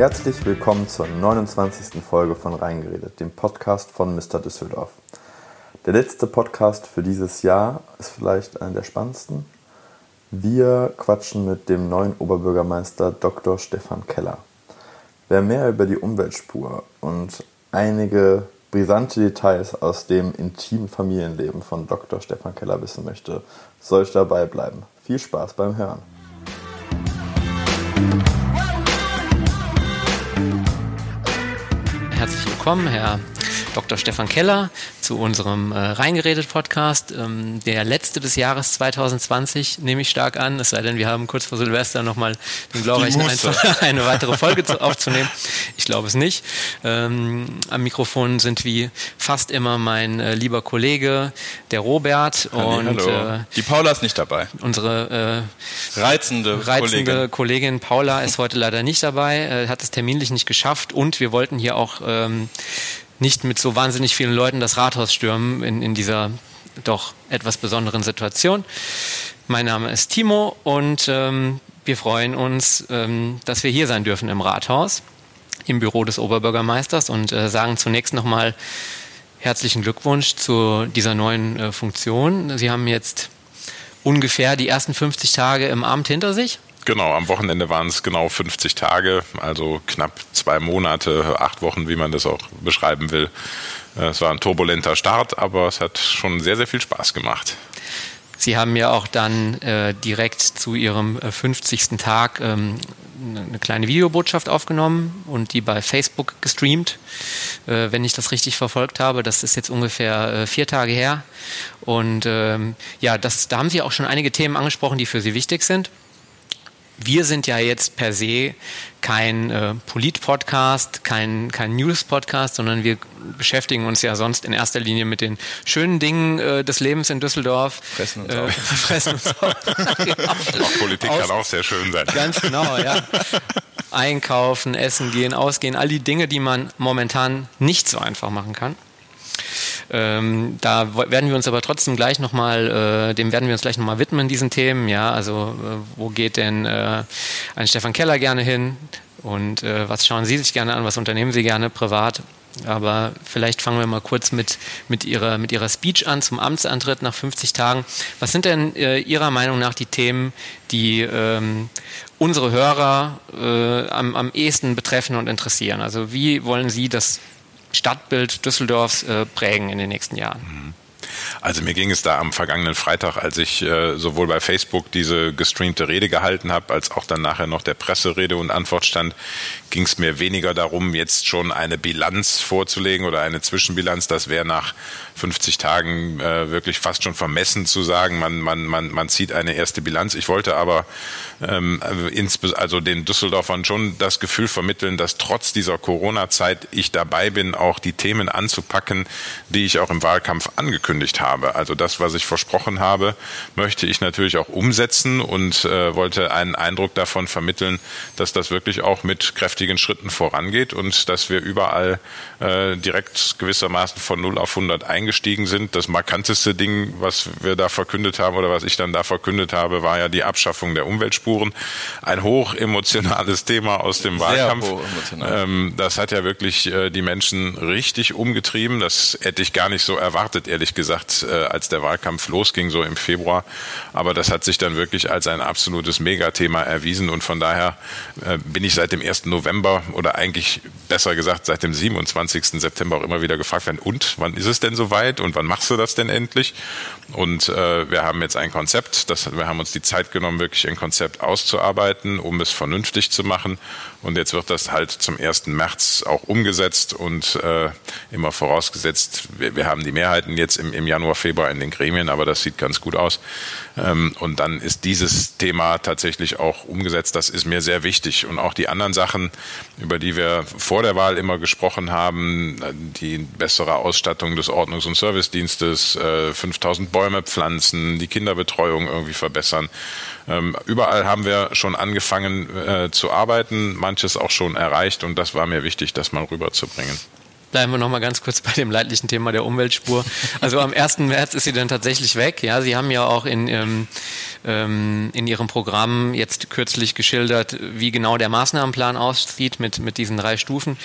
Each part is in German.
Herzlich willkommen zur 29. Folge von Reingeredet, dem Podcast von Mr. Düsseldorf. Der letzte Podcast für dieses Jahr ist vielleicht einer der spannendsten. Wir quatschen mit dem neuen Oberbürgermeister Dr. Stefan Keller. Wer mehr über die Umweltspur und einige brisante Details aus dem intimen Familienleben von Dr. Stefan Keller wissen möchte, sollte dabei bleiben. Viel Spaß beim Hören. Willkommen, Herr Dr. Stefan Keller zu unserem äh, Reingeredet-Podcast. Ähm, der letzte des Jahres 2020 nehme ich stark an, es sei denn, wir haben kurz vor Silvester nochmal den glorreichen Einfall, eine weitere Folge zu, aufzunehmen. Ich glaube es nicht. Ähm, am Mikrofon sind wie fast immer mein äh, lieber Kollege, der Robert. Halli, und hallo. Äh, die Paula ist nicht dabei. Unsere äh, reizende, reizende Kollegin. Kollegin. Paula ist heute leider nicht dabei, äh, hat es terminlich nicht geschafft und wir wollten hier auch ähm, nicht mit so wahnsinnig vielen Leuten das Rathaus stürmen in, in dieser doch etwas besonderen Situation. Mein Name ist Timo und ähm, wir freuen uns, ähm, dass wir hier sein dürfen im Rathaus, im Büro des Oberbürgermeisters und äh, sagen zunächst nochmal herzlichen Glückwunsch zu dieser neuen äh, Funktion. Sie haben jetzt ungefähr die ersten 50 Tage im Amt hinter sich. Genau, am Wochenende waren es genau 50 Tage, also knapp zwei Monate, acht Wochen, wie man das auch beschreiben will. Äh, es war ein turbulenter Start, aber es hat schon sehr, sehr viel Spaß gemacht. Sie haben ja auch dann äh, direkt zu Ihrem 50. Äh, Tag ähm, eine kleine Videobotschaft aufgenommen und die bei Facebook gestreamt, äh, wenn ich das richtig verfolgt habe. Das ist jetzt ungefähr äh, vier Tage her. Und ähm, ja, das, da haben Sie auch schon einige Themen angesprochen, die für Sie wichtig sind wir sind ja jetzt per se kein äh, Polit-Podcast, kein, kein News-Podcast, sondern wir beschäftigen uns ja sonst in erster Linie mit den schönen Dingen äh, des Lebens in Düsseldorf. Fressen uns äh, auf. Fressen uns auf. genau. Auch Politik Aus, kann auch sehr schön sein. Ganz genau, ja. Einkaufen, essen gehen, ausgehen, all die Dinge, die man momentan nicht so einfach machen kann. Ähm, da werden wir uns aber trotzdem gleich nochmal, äh, dem werden wir uns gleich nochmal widmen, diesen Themen. Ja, also äh, wo geht denn äh, ein Stefan Keller gerne hin? Und äh, was schauen Sie sich gerne an? Was unternehmen Sie gerne privat? Aber vielleicht fangen wir mal kurz mit, mit, ihrer, mit Ihrer Speech an zum Amtsantritt nach 50 Tagen. Was sind denn äh, Ihrer Meinung nach die Themen, die ähm, unsere Hörer äh, am, am ehesten betreffen und interessieren? Also wie wollen Sie das Stadtbild Düsseldorfs äh, prägen in den nächsten Jahren. Mhm. Also mir ging es da am vergangenen Freitag, als ich äh, sowohl bei Facebook diese gestreamte Rede gehalten habe, als auch dann nachher noch der Presserede und Antwort stand, ging es mir weniger darum, jetzt schon eine Bilanz vorzulegen oder eine Zwischenbilanz. Das wäre nach 50 Tagen äh, wirklich fast schon vermessen zu sagen, man, man, man, man zieht eine erste Bilanz. Ich wollte aber ähm, also den Düsseldorfern schon das Gefühl vermitteln, dass trotz dieser Corona-Zeit ich dabei bin, auch die Themen anzupacken, die ich auch im Wahlkampf angekündigt habe. Also das, was ich versprochen habe, möchte ich natürlich auch umsetzen und äh, wollte einen Eindruck davon vermitteln, dass das wirklich auch mit kräftigen Schritten vorangeht und dass wir überall äh, direkt gewissermaßen von 0 auf 100 eingestiegen sind. Das markanteste Ding, was wir da verkündet haben oder was ich dann da verkündet habe, war ja die Abschaffung der Umweltspur Spuren. Ein hoch emotionales Thema aus dem Wahlkampf. Ähm, das hat ja wirklich äh, die Menschen richtig umgetrieben. Das hätte ich gar nicht so erwartet, ehrlich gesagt, äh, als der Wahlkampf losging, so im Februar. Aber das hat sich dann wirklich als ein absolutes Megathema erwiesen. Und von daher äh, bin ich seit dem 1. November oder eigentlich besser gesagt seit dem 27. September auch immer wieder gefragt werden, und wann ist es denn soweit und wann machst du das denn endlich? Und äh, wir haben jetzt ein Konzept, das, wir haben uns die Zeit genommen, wirklich ein Konzept auszuarbeiten, um es vernünftig zu machen. Und jetzt wird das halt zum 1. März auch umgesetzt und äh, immer vorausgesetzt, wir, wir, haben die Mehrheiten jetzt im, im, Januar, Februar in den Gremien, aber das sieht ganz gut aus. Ähm, und dann ist dieses Thema tatsächlich auch umgesetzt. Das ist mir sehr wichtig. Und auch die anderen Sachen, über die wir vor der Wahl immer gesprochen haben, die bessere Ausstattung des Ordnungs- und Servicedienstes, äh, 5000 Bäume pflanzen, die Kinderbetreuung irgendwie verbessern. Ähm, überall haben wir schon angefangen äh, zu arbeiten, manches auch schon erreicht und das war mir wichtig, das mal rüberzubringen. Bleiben wir noch mal ganz kurz bei dem leidlichen Thema der Umweltspur. Also am 1. März ist sie dann tatsächlich weg. Ja, Sie haben ja auch in, ähm, ähm, in Ihrem Programm jetzt kürzlich geschildert, wie genau der Maßnahmenplan aussieht mit, mit diesen drei Stufen.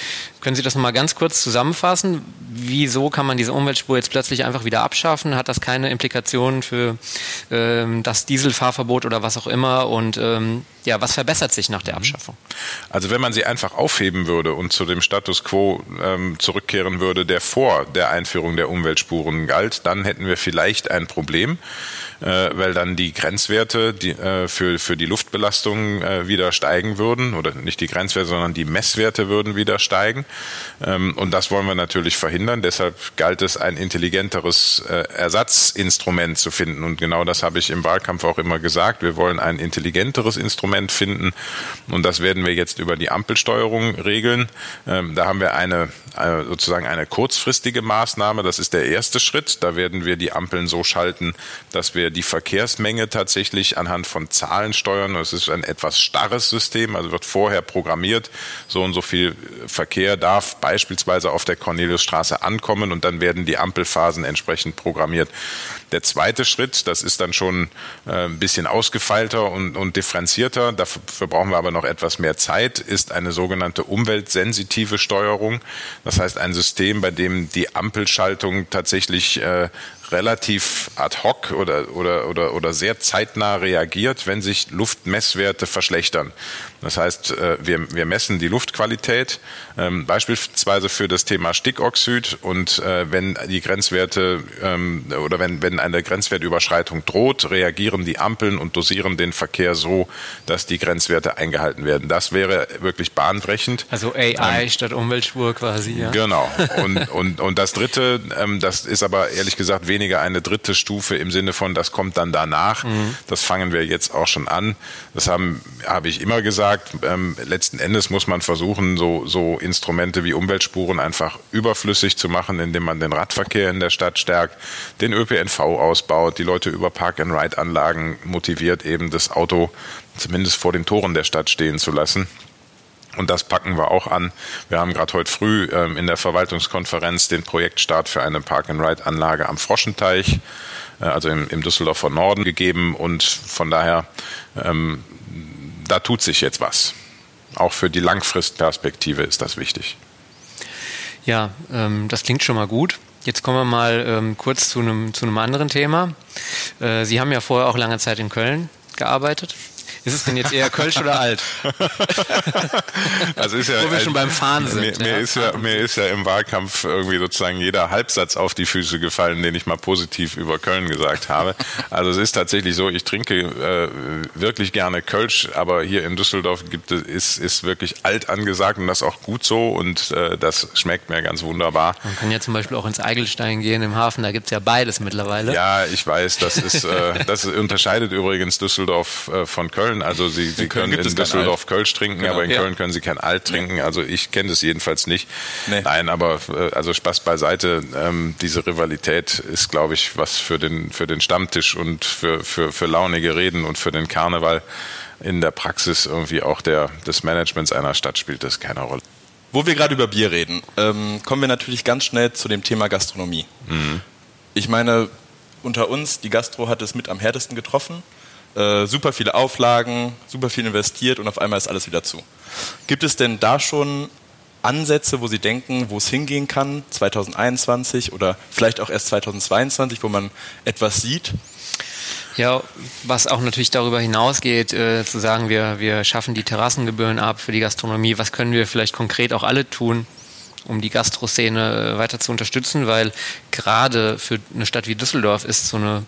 Können Sie das nochmal ganz kurz zusammenfassen? Wieso kann man diese Umweltspur jetzt plötzlich einfach wieder abschaffen? Hat das keine Implikationen für ähm, das Dieselfahrverbot oder was auch immer? Und ähm, ja, was verbessert sich nach der Abschaffung? Also wenn man sie einfach aufheben würde und zu dem Status quo ähm, zurückkehren würde, der vor der Einführung der Umweltspuren galt, dann hätten wir vielleicht ein Problem äh, weil dann die Grenzwerte die, äh, für, für die Luftbelastung äh, wieder steigen würden oder nicht die Grenzwerte, sondern die Messwerte würden wieder steigen. Ähm, und das wollen wir natürlich verhindern. Deshalb galt es, ein intelligenteres äh, Ersatzinstrument zu finden. Und genau das habe ich im Wahlkampf auch immer gesagt. Wir wollen ein intelligenteres Instrument finden. Und das werden wir jetzt über die Ampelsteuerung regeln. Ähm, da haben wir eine, äh, sozusagen eine kurzfristige Maßnahme. Das ist der erste Schritt. Da werden wir die Ampeln so schalten, dass wir die Verkehrsmenge tatsächlich anhand von Zahlen steuern. Es ist ein etwas starres System, also wird vorher programmiert, so und so viel Verkehr darf beispielsweise auf der Corneliusstraße ankommen und dann werden die Ampelphasen entsprechend programmiert. Der zweite Schritt, das ist dann schon äh, ein bisschen ausgefeilter und, und differenzierter, dafür brauchen wir aber noch etwas mehr Zeit, ist eine sogenannte umweltsensitive Steuerung. Das heißt ein System, bei dem die Ampelschaltung tatsächlich äh, relativ ad hoc oder, oder, oder, oder sehr zeitnah reagiert, wenn sich Luftmesswerte verschlechtern. Das heißt, äh, wir, wir messen die Luftqualität, ähm, beispielsweise für das Thema Stickoxid und äh, wenn die Grenzwerte ähm, oder wenn, wenn eine Grenzwertüberschreitung droht, reagieren die Ampeln und dosieren den Verkehr so, dass die Grenzwerte eingehalten werden. Das wäre wirklich bahnbrechend. Also AI ähm, statt Umweltspur quasi, ja. Genau. Und, und, und das dritte, ähm, das ist aber ehrlich gesagt weniger eine dritte Stufe im Sinne von, das kommt dann danach. Mhm. Das fangen wir jetzt auch schon an. Das haben, habe ich immer gesagt gesagt, ähm, letzten Endes muss man versuchen, so, so Instrumente wie Umweltspuren einfach überflüssig zu machen, indem man den Radverkehr in der Stadt stärkt, den ÖPNV ausbaut, die Leute über Park-and-Ride-Anlagen motiviert, eben das Auto zumindest vor den Toren der Stadt stehen zu lassen. Und das packen wir auch an. Wir haben gerade heute früh ähm, in der Verwaltungskonferenz den Projektstart für eine Park-and-Ride-Anlage am Froschenteich, äh, also im, im Düsseldorfer Norden gegeben. Und von daher ähm, da tut sich jetzt was. Auch für die Langfristperspektive ist das wichtig. Ja, ähm, das klingt schon mal gut. Jetzt kommen wir mal ähm, kurz zu einem, zu anderen Thema. Äh, Sie haben ja vorher auch lange Zeit in Köln gearbeitet. Ist es denn jetzt eher Kölsch oder alt? also ist ja, Wo wir schon beim Fahren sind. Mir, mir ja. ist ja, mir ist ja im Wahlkampf irgendwie sozusagen jeder Halbsatz auf die Füße gefallen, den ich mal positiv über Köln gesagt habe. Also es ist tatsächlich so, ich trinke äh, wirklich gerne Kölsch, aber hier in Düsseldorf gibt es, ist, ist wirklich alt angesagt und das auch gut so und äh, das schmeckt mir ganz wunderbar. Man kann ja zum Beispiel auch ins Eigelstein gehen im Hafen, da gibt es ja beides mittlerweile. Ja, ich weiß, das ist, äh, das unterscheidet übrigens Düsseldorf äh, von Köln. Köln. Also Sie, Sie können in Düsseldorf Kölsch trinken, genau. aber in ja. Köln können Sie kein Alt trinken. Also ich kenne das jedenfalls nicht. Nee. Nein, aber äh, also Spaß beiseite. Ähm, diese Rivalität ist, glaube ich, was für den, für den Stammtisch und für, für, für launige Reden und für den Karneval in der Praxis irgendwie auch der, des Managements einer Stadt spielt das keine Rolle. Wo wir gerade über Bier reden, ähm, kommen wir natürlich ganz schnell zu dem Thema Gastronomie. Mhm. Ich meine, unter uns, die Gastro hat es mit am härtesten getroffen äh, super viele Auflagen, super viel investiert und auf einmal ist alles wieder zu. Gibt es denn da schon Ansätze, wo Sie denken, wo es hingehen kann, 2021 oder vielleicht auch erst 2022, wo man etwas sieht? Ja, was auch natürlich darüber hinausgeht, äh, zu sagen, wir, wir schaffen die Terrassengebühren ab für die Gastronomie. Was können wir vielleicht konkret auch alle tun, um die Gastroszene äh, weiter zu unterstützen? Weil gerade für eine Stadt wie Düsseldorf ist so eine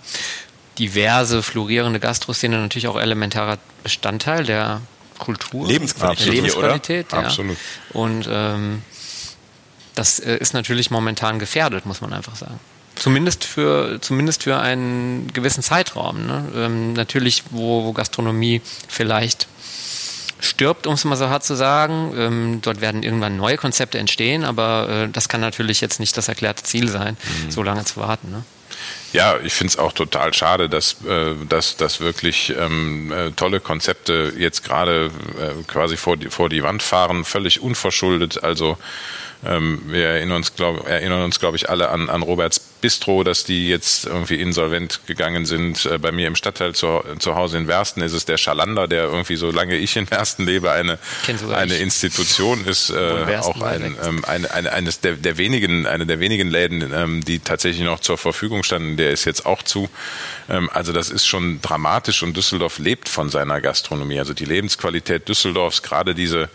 diverse, florierende Gastroszene natürlich auch elementarer Bestandteil der Kultur. Lebensqualität, Lebensqualität ja. Absolut. Und ähm, das äh, ist natürlich momentan gefährdet, muss man einfach sagen. Zumindest für, zumindest für einen gewissen Zeitraum. Ne? Ähm, natürlich, wo, wo Gastronomie vielleicht stirbt, um es mal so hart zu sagen. Ähm, dort werden irgendwann neue Konzepte entstehen, aber äh, das kann natürlich jetzt nicht das erklärte Ziel sein, mhm. so lange zu warten. Ne? Ja, ich finde es auch total schade, dass, äh, dass, dass wirklich ähm, äh, tolle Konzepte jetzt gerade äh, quasi vor die, vor die Wand fahren, völlig unverschuldet. Also ähm, wir erinnern uns, glaube erinnern uns, glaube ich, alle an, an Roberts Bistro, dass die jetzt irgendwie insolvent gegangen sind. Äh, bei mir im Stadtteil zu, zu Hause in Wersten ist es der Schalander, der irgendwie, solange ich in Wersten lebe, eine, eine Institution ist, äh, auch ein, ähm, eine, eine, eines der, der wenigen, eine der wenigen Läden, ähm, die tatsächlich noch zur Verfügung standen. Der ist jetzt auch zu. Ähm, also das ist schon dramatisch und Düsseldorf lebt von seiner Gastronomie. Also die Lebensqualität Düsseldorfs, gerade diese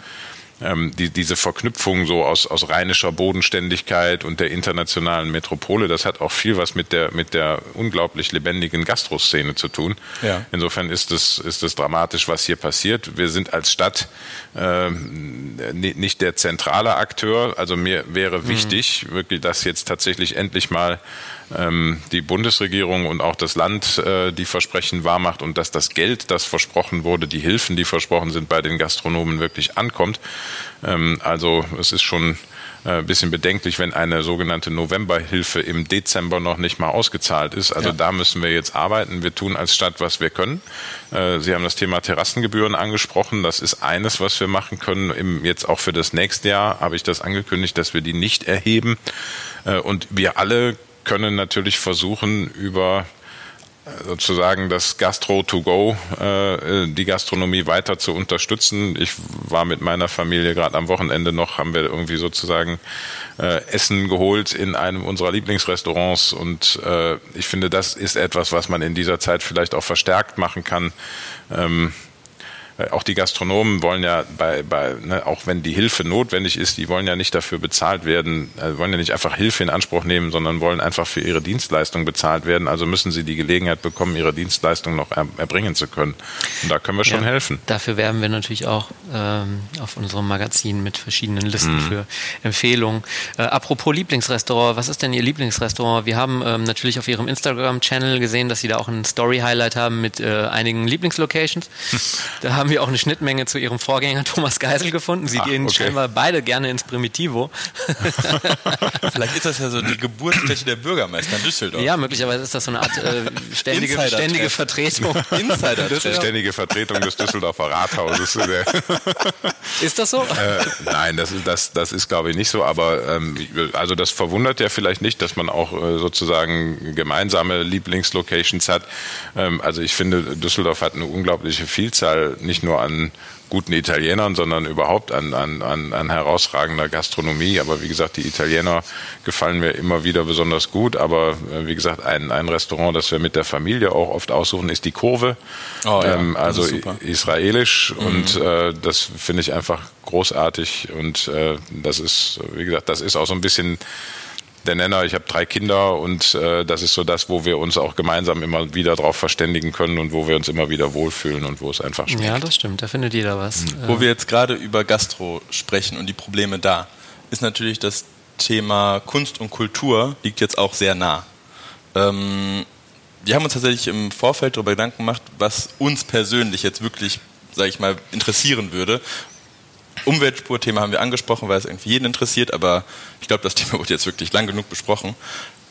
ähm, die, diese Verknüpfung so aus, aus rheinischer Bodenständigkeit und der internationalen Metropole, das hat auch viel was mit der, mit der unglaublich lebendigen Gastroszene zu tun. Ja. Insofern ist es, ist es dramatisch, was hier passiert. Wir sind als Stadt äh, nicht der zentrale Akteur. Also mir wäre mhm. wichtig, mhm. wirklich, dass jetzt tatsächlich endlich mal die Bundesregierung und auch das Land äh, die Versprechen wahrmacht und dass das Geld, das versprochen wurde, die Hilfen, die versprochen sind, bei den Gastronomen wirklich ankommt. Ähm, also es ist schon ein äh, bisschen bedenklich, wenn eine sogenannte Novemberhilfe im Dezember noch nicht mal ausgezahlt ist. Also ja. da müssen wir jetzt arbeiten. Wir tun als Stadt, was wir können. Äh, Sie haben das Thema Terrassengebühren angesprochen. Das ist eines, was wir machen können. Jetzt auch für das nächste Jahr habe ich das angekündigt, dass wir die nicht erheben. Und wir alle können natürlich versuchen, über äh, sozusagen das Gastro to go, äh, die Gastronomie weiter zu unterstützen. Ich war mit meiner Familie gerade am Wochenende noch, haben wir irgendwie sozusagen äh, Essen geholt in einem unserer Lieblingsrestaurants und äh, ich finde, das ist etwas, was man in dieser Zeit vielleicht auch verstärkt machen kann. Ähm, äh, auch die Gastronomen wollen ja bei, bei ne, auch wenn die Hilfe notwendig ist, die wollen ja nicht dafür bezahlt werden, äh, wollen ja nicht einfach Hilfe in Anspruch nehmen, sondern wollen einfach für ihre Dienstleistung bezahlt werden. Also müssen sie die Gelegenheit bekommen, ihre Dienstleistung noch er, erbringen zu können. Und da können wir schon ja, helfen. Dafür werben wir natürlich auch ähm, auf unserem Magazin mit verschiedenen Listen mhm. für Empfehlungen. Äh, apropos Lieblingsrestaurant, was ist denn Ihr Lieblingsrestaurant? Wir haben ähm, natürlich auf Ihrem Instagram-Channel gesehen, dass Sie da auch ein Story-Highlight haben mit äh, einigen Lieblingslocations. da haben wir auch eine Schnittmenge zu ihrem Vorgänger Thomas Geisel gefunden. Sie Ach, gehen okay. scheinbar beide gerne ins Primitivo. Vielleicht ist das ja so die Geburtsstätte der Bürgermeister in Düsseldorf. Ja, möglicherweise ist das so eine Art äh, ständige, ständige Vertretung. Insider ständige Vertretung des Düsseldorfer Rathauses. ist das so? Äh, nein, das, das, das ist glaube ich nicht so, aber ähm, also das verwundert ja vielleicht nicht, dass man auch äh, sozusagen gemeinsame Lieblingslocations hat. Ähm, also ich finde, Düsseldorf hat eine unglaubliche Vielzahl nicht nur an guten Italienern, sondern überhaupt an, an, an, an herausragender Gastronomie. Aber wie gesagt, die Italiener gefallen mir immer wieder besonders gut. Aber äh, wie gesagt, ein, ein Restaurant, das wir mit der Familie auch oft aussuchen, ist die Kurve. Oh, ja, ähm, also israelisch. Mhm. Und äh, das finde ich einfach großartig. Und äh, das ist, wie gesagt, das ist auch so ein bisschen der Nenner, ich habe drei Kinder und äh, das ist so das, wo wir uns auch gemeinsam immer wieder darauf verständigen können und wo wir uns immer wieder wohlfühlen und wo es einfach schmeckt. Ja, das stimmt, da findet jeder was. Mhm. Wo wir jetzt gerade über Gastro sprechen und die Probleme da, ist natürlich das Thema Kunst und Kultur liegt jetzt auch sehr nah. Ähm, wir haben uns tatsächlich im Vorfeld darüber Gedanken gemacht, was uns persönlich jetzt wirklich, sage ich mal, interessieren würde. Umweltspurthema haben wir angesprochen, weil es irgendwie jeden interessiert, aber ich glaube, das Thema wurde jetzt wirklich lang genug besprochen.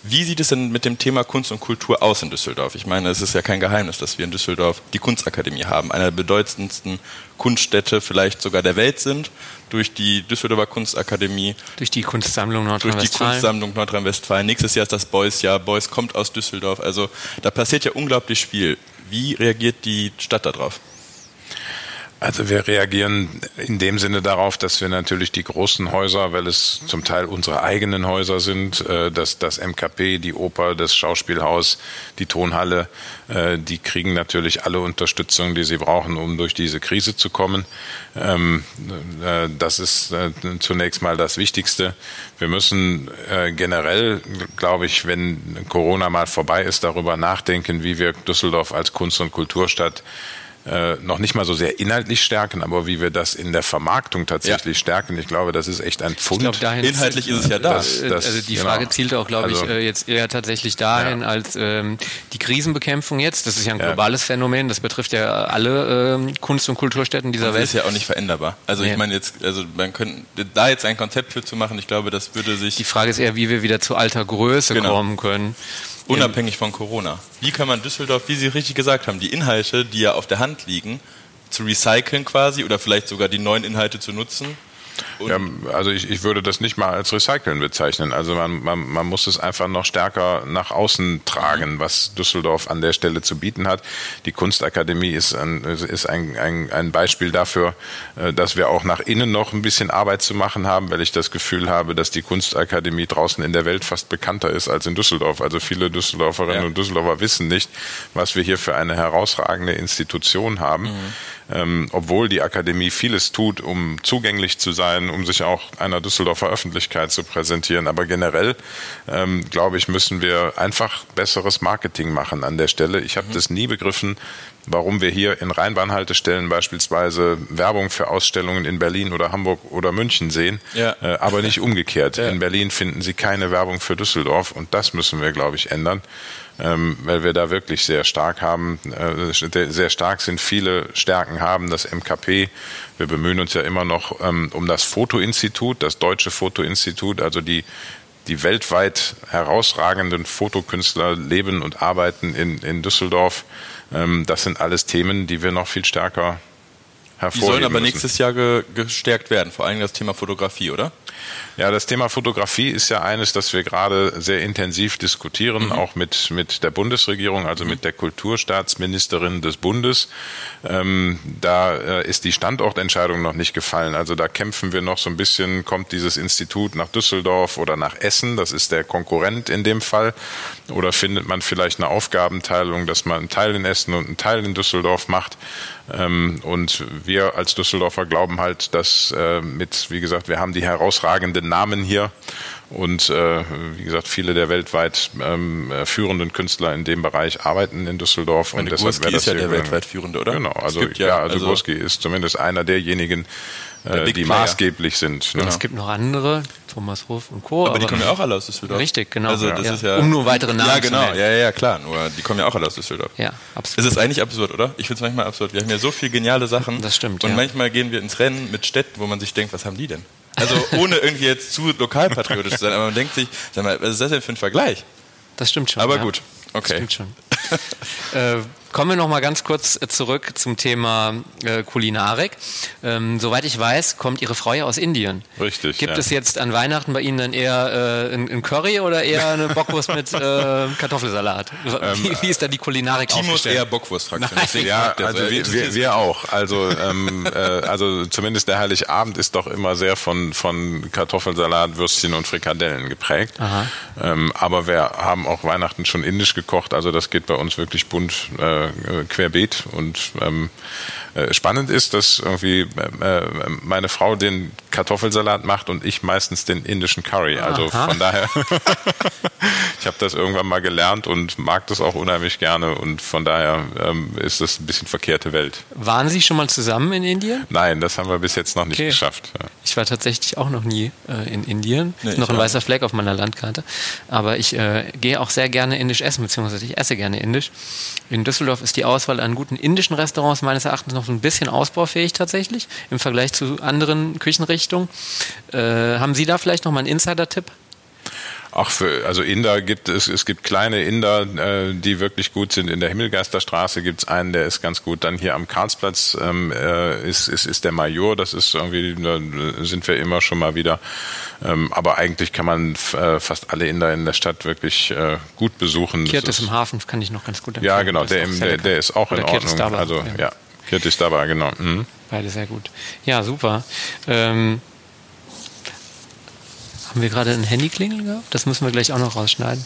Wie sieht es denn mit dem Thema Kunst und Kultur aus in Düsseldorf? Ich meine, es ist ja kein Geheimnis, dass wir in Düsseldorf die Kunstakademie haben, einer der bedeutendsten Kunststädte vielleicht sogar der Welt sind, durch die Düsseldorfer Kunstakademie. Durch die Kunstsammlung Nordrhein-Westfalen. Durch die Kunstsammlung Nordrhein-Westfalen. Nächstes Jahr ist das Beuys-Jahr. Beuys kommt aus Düsseldorf. Also da passiert ja unglaublich viel. Wie reagiert die Stadt darauf? Also wir reagieren in dem Sinne darauf, dass wir natürlich die großen Häuser, weil es zum Teil unsere eigenen Häuser sind, äh, dass das MKP, die Oper, das Schauspielhaus, die Tonhalle, äh, die kriegen natürlich alle Unterstützung, die sie brauchen, um durch diese Krise zu kommen. Ähm, äh, das ist zunächst mal das Wichtigste. Wir müssen generell, glaube ich, wenn Corona mal vorbei ist, darüber nachdenken, wie wir Düsseldorf als Kunst- und Kulturstadt äh, noch nicht mal so sehr inhaltlich stärken, aber wie wir das in der Vermarktung tatsächlich ja. stärken. Ich glaube, das ist echt ein Pfund. Ich glaub, Inhaltlich ist es ja da. Das, das, also die genau. Frage zielte auch, glaube also, ich, äh, jetzt eher tatsächlich dahin, ja. als ähm, die Krisenbekämpfung jetzt. Das ist ja ein globales ja. Phänomen. Das betrifft ja alle ähm, Kunst- und Kulturstätten dieser das Welt. Das ist ja auch nicht veränderbar. Also ich meine jetzt, also man könnte da jetzt ein Konzept für zu machen. Ich glaube, das würde sich. Die Frage ist eher, wie wir wieder zu alter Größe genau. kommen können. Unabhängig von Corona. Wie kann man Düsseldorf, wie Sie richtig gesagt haben, die Inhalte, die ja auf der Hand liegen, zu recyceln quasi oder vielleicht sogar die neuen Inhalte zu nutzen ja, also ich, ich würde das nicht mal als Recyceln bezeichnen. Also man, man, man muss es einfach noch stärker nach außen tragen, was Düsseldorf an der Stelle zu bieten hat. Die Kunstakademie ist ein, ist ein, ein, ein Beispiel dafür, äh, dass wir auch nach innen noch ein bisschen Arbeit zu machen haben, weil ich das Gefühl habe, dass die Kunstakademie draußen in der Welt fast bekannter ist als in Düsseldorf. Also viele Düsseldorferinnen ja. und Düsseldorfer wissen nicht, was wir hier für eine herausragende Institution haben. Mhm ähm, obwohl die Akademie vieles tut, um zugänglich zu sein, um sich auch einer Düsseldorfer Öffentlichkeit zu präsentieren. Aber generell, ähm, glaube ich, müssen wir einfach besseres Marketing machen an der Stelle. Ich habe mhm. das nie begriffen, warum wir hier in Rheinbahnhaltestellen beispielsweise Werbung für Ausstellungen in Berlin oder Hamburg oder München sehen, ja. äh, aber nicht umgekehrt. Ja. In Berlin finden Sie keine Werbung für Düsseldorf und das müssen wir, glaube ich, ändern ähm, weil wir da wirklich sehr stark haben, äh, sehr stark sind, viele Stärken haben. Das MKP, wir bemühen uns ja immer noch ähm, um das Fotoinstitut, das Deutsche Fotoinstitut, also die die weltweit herausragenden Fotokünstler leben und arbeiten in, in Düsseldorf. Ähm, das sind alles Themen, die wir noch viel stärker hervorheben Die sollen aber müssen. nächstes Jahr ge gestärkt werden, vor allem das Thema Fotografie, oder? Ja, das Thema Fotografie ist ja eines, das wir gerade sehr intensiv diskutieren, mhm. auch mit, mit der Bundesregierung, also mit der Kulturstaatsministerin des Bundes. Ähm, da äh, ist die Standortentscheidung noch nicht gefallen. Also da kämpfen wir noch so ein bisschen, kommt dieses Institut nach Düsseldorf oder nach Essen, das ist der Konkurrent in dem Fall. Oder findet man vielleicht eine Aufgabenteilung, dass man einen Teil in Essen und einen Teil in Düsseldorf macht. Ähm, und wir als Düsseldorfer glauben halt, dass äh, mit, wie gesagt, wir haben die herausragenden Namen hier und äh, wie gesagt, viele der weltweit ähm, führenden Künstler in dem Bereich arbeiten in Düsseldorf. Und deshalb Gurski ist ja der weltweit führende, oder? Genau, also ja, ja, also, also Gurski ist zumindest einer derjenigen, äh, die Player. maßgeblich sind. Ne? Es gibt noch andere, Thomas Ruf und Co. Aber, aber die kommen ja auch alle aus Düsseldorf. Richtig, genau. Also das ja. ist ja um nur weitere Namen Ja, genau. Ja, ja, klar. Nur die kommen ja auch alle aus Düsseldorf. Ja, absolut. Es ist eigentlich absurd, oder? Ich finde es manchmal absurd. Wir haben ja so viele geniale Sachen. Das stimmt. Und ja. manchmal gehen wir ins Rennen mit Städten, wo man sich denkt, was haben die denn? Also ohne irgendwie jetzt zu lokalpatriotisch zu sein, aber man denkt sich, sag mal, was ist das denn für ein Vergleich? Das stimmt schon. Aber ja. gut, okay. Das stimmt schon. äh, Kommen wir noch mal ganz kurz äh, zurück zum Thema äh, Kulinarik. Ähm, soweit ich weiß, kommt Ihre Frau ja aus Indien. Richtig. Gibt ja. es jetzt an Weihnachten bei Ihnen dann eher äh, ein, Curry oder eher eine Bockwurst mit äh, Kartoffelsalat? Wie, ähm, wie, ist da die Kulinarik Timo ist eher Bockwurst-Fraktion. Ja, also wir, wir, wir, auch. Also, ähm, äh, also zumindest der Heiligabend ist doch immer sehr von, von Kartoffelsalat, Würstchen und Frikadellen geprägt. Ähm, aber wir haben auch Weihnachten schon indisch gekocht. Also das geht bei uns wirklich bunt äh, äh, querbeet. Und ähm, äh, spannend ist, dass irgendwie äh, meine Frau den Kartoffelsalat macht und ich meistens den indischen Curry. Also Aha. von daher, ich habe das irgendwann mal gelernt und mag das auch unheimlich gerne und von daher ähm, ist das ein bisschen verkehrte Welt. Waren Sie schon mal zusammen in Indien? Nein, das haben wir bis jetzt noch nicht okay. geschafft. Ja. Ich war tatsächlich auch noch nie äh, in Indien. Nee, ist noch ein weißer Fleck auf meiner Landkarte. Aber ich äh, gehe auch sehr gerne indisch essen, beziehungsweise ich esse gerne indisch. In Düsseldorf ist die Auswahl an guten indischen Restaurants meines Erachtens noch ein bisschen ausbaufähig tatsächlich im Vergleich zu anderen Küchenrichtungen. Äh, haben Sie da vielleicht noch mal einen Insider-Tipp? Ach, für, also Inder gibt es, es gibt kleine Inder, äh, die wirklich gut sind. In der Himmelgeisterstraße gibt es einen, der ist ganz gut. Dann hier am Karlsplatz ähm, äh, ist, ist, ist der Major, das ist irgendwie, da sind wir immer schon mal wieder. Ähm, aber eigentlich kann man äh, fast alle Inder in der Stadt wirklich äh, gut besuchen. Kirtis im Hafen kann ich noch ganz gut empfehlen. Ja, genau, der, im, der, der, ist auch Oder in Ordnung. Also ja. ja. Kirtis dabei, genau. Mhm. Beide sehr gut. Ja, super. Ähm, haben wir gerade ein Handyklingel gehabt? Das müssen wir gleich auch noch rausschneiden.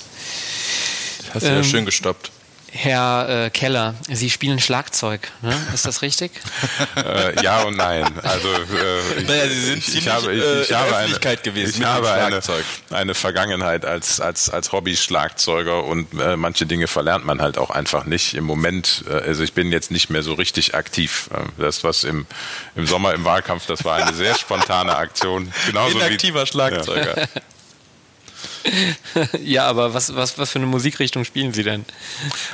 Das hast du ähm, ja schön gestoppt. Herr äh, Keller, Sie spielen Schlagzeug, ne? ist das richtig? äh, ja und nein. Also äh, ich, naja, Sie sind ich, ich habe, ich, ich äh, habe eine, gewesen. Ich habe eine, eine, Vergangenheit als als als Hobby-Schlagzeuger und äh, manche Dinge verlernt man halt auch einfach nicht. Im Moment, äh, also ich bin jetzt nicht mehr so richtig aktiv. Äh, das was im im Sommer im Wahlkampf, das war eine sehr spontane Aktion. Genauso Inaktiver wie, Schlagzeuger. Ja. Ja, aber was, was, was für eine Musikrichtung spielen Sie denn?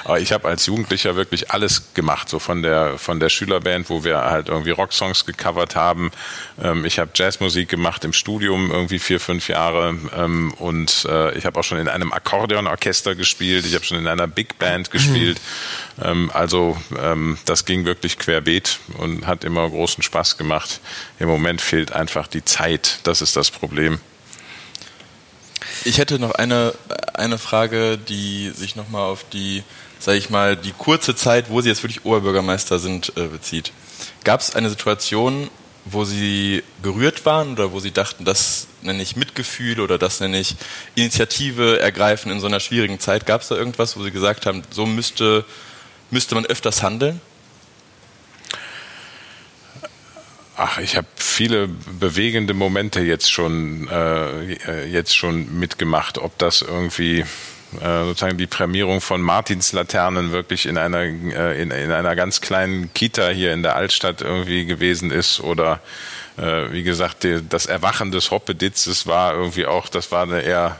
Aber ich habe als Jugendlicher wirklich alles gemacht, so von der, von der Schülerband, wo wir halt irgendwie Rocksongs gecovert haben. Ähm, ich habe Jazzmusik gemacht im Studium irgendwie vier, fünf Jahre ähm, und äh, ich habe auch schon in einem Akkordeonorchester gespielt, ich habe schon in einer Big Band gespielt. Ähm, also ähm, das ging wirklich querbeet und hat immer großen Spaß gemacht. Im Moment fehlt einfach die Zeit, das ist das Problem. Ich hätte noch eine, eine Frage, die sich nochmal auf die, sage ich mal, die kurze Zeit, wo Sie jetzt wirklich Oberbürgermeister sind, äh, bezieht. Gab es eine Situation, wo Sie gerührt waren oder wo Sie dachten, das nenne ich Mitgefühl oder das nenne ich Initiative ergreifen in so einer schwierigen Zeit? Gab es da irgendwas, wo Sie gesagt haben, so müsste, müsste man öfters handeln? Ach, ich habe viele bewegende Momente jetzt schon, äh, jetzt schon mitgemacht. Ob das irgendwie äh, sozusagen die Prämierung von Martinslaternen wirklich in einer, äh, in, in einer ganz kleinen Kita hier in der Altstadt irgendwie gewesen ist oder äh, wie gesagt, die, das Erwachen des Hoppeditzes war irgendwie auch, das war eine eher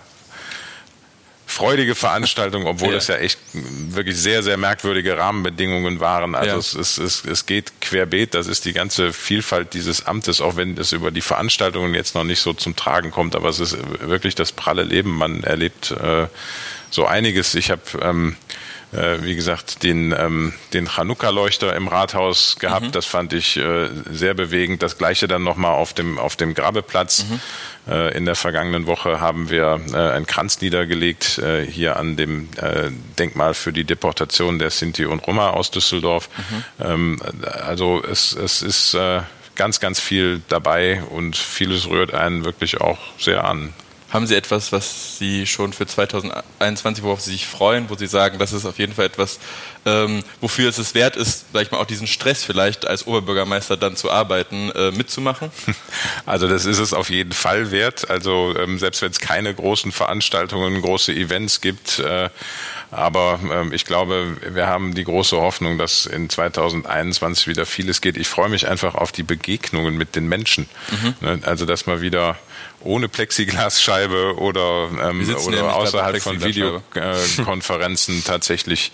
freudige Veranstaltung, obwohl ja. es ja echt wirklich sehr, sehr merkwürdige Rahmenbedingungen waren. Also ja. es, es, es, es geht querbeet, das ist die ganze Vielfalt dieses Amtes, auch wenn es über die Veranstaltungen jetzt noch nicht so zum Tragen kommt, aber es ist wirklich das pralle Leben. Man erlebt äh, so einiges. Ich habe ähm, äh, wie gesagt, den, ähm, den Chanukka-Leuchter im Rathaus gehabt. Mhm. Das fand ich äh, sehr bewegend. Das gleiche dann nochmal auf dem, auf dem Grabeplatz. Mhm. Äh, in der vergangenen Woche haben wir äh, einen Kranz niedergelegt äh, hier an dem äh, Denkmal für die Deportation der Sinti und Roma aus Düsseldorf. Mhm. Ähm, also es, es ist ganz, ganz viel dabei und vieles rührt einen wirklich auch sehr an. Haben Sie etwas, was Sie schon für 2021, worauf Sie sich freuen, wo Sie sagen, das ist auf jeden Fall etwas, ähm, wofür es es wert ist, sag ich mal, auch diesen Stress vielleicht als Oberbürgermeister dann zu arbeiten, äh, mitzumachen? Also das ist es auf jeden Fall wert. Also ähm, selbst wenn es keine großen Veranstaltungen, große Events gibt, äh, aber ähm, ich glaube, wir haben die große Hoffnung, dass in 2021 wieder vieles geht. Ich freue mich einfach auf die Begegnungen mit den Menschen. Mhm. Ne, also dass man wieder ohne Plexiglasscheibe oder, ähm, oder außerhalb von Videokonferenzen tatsächlich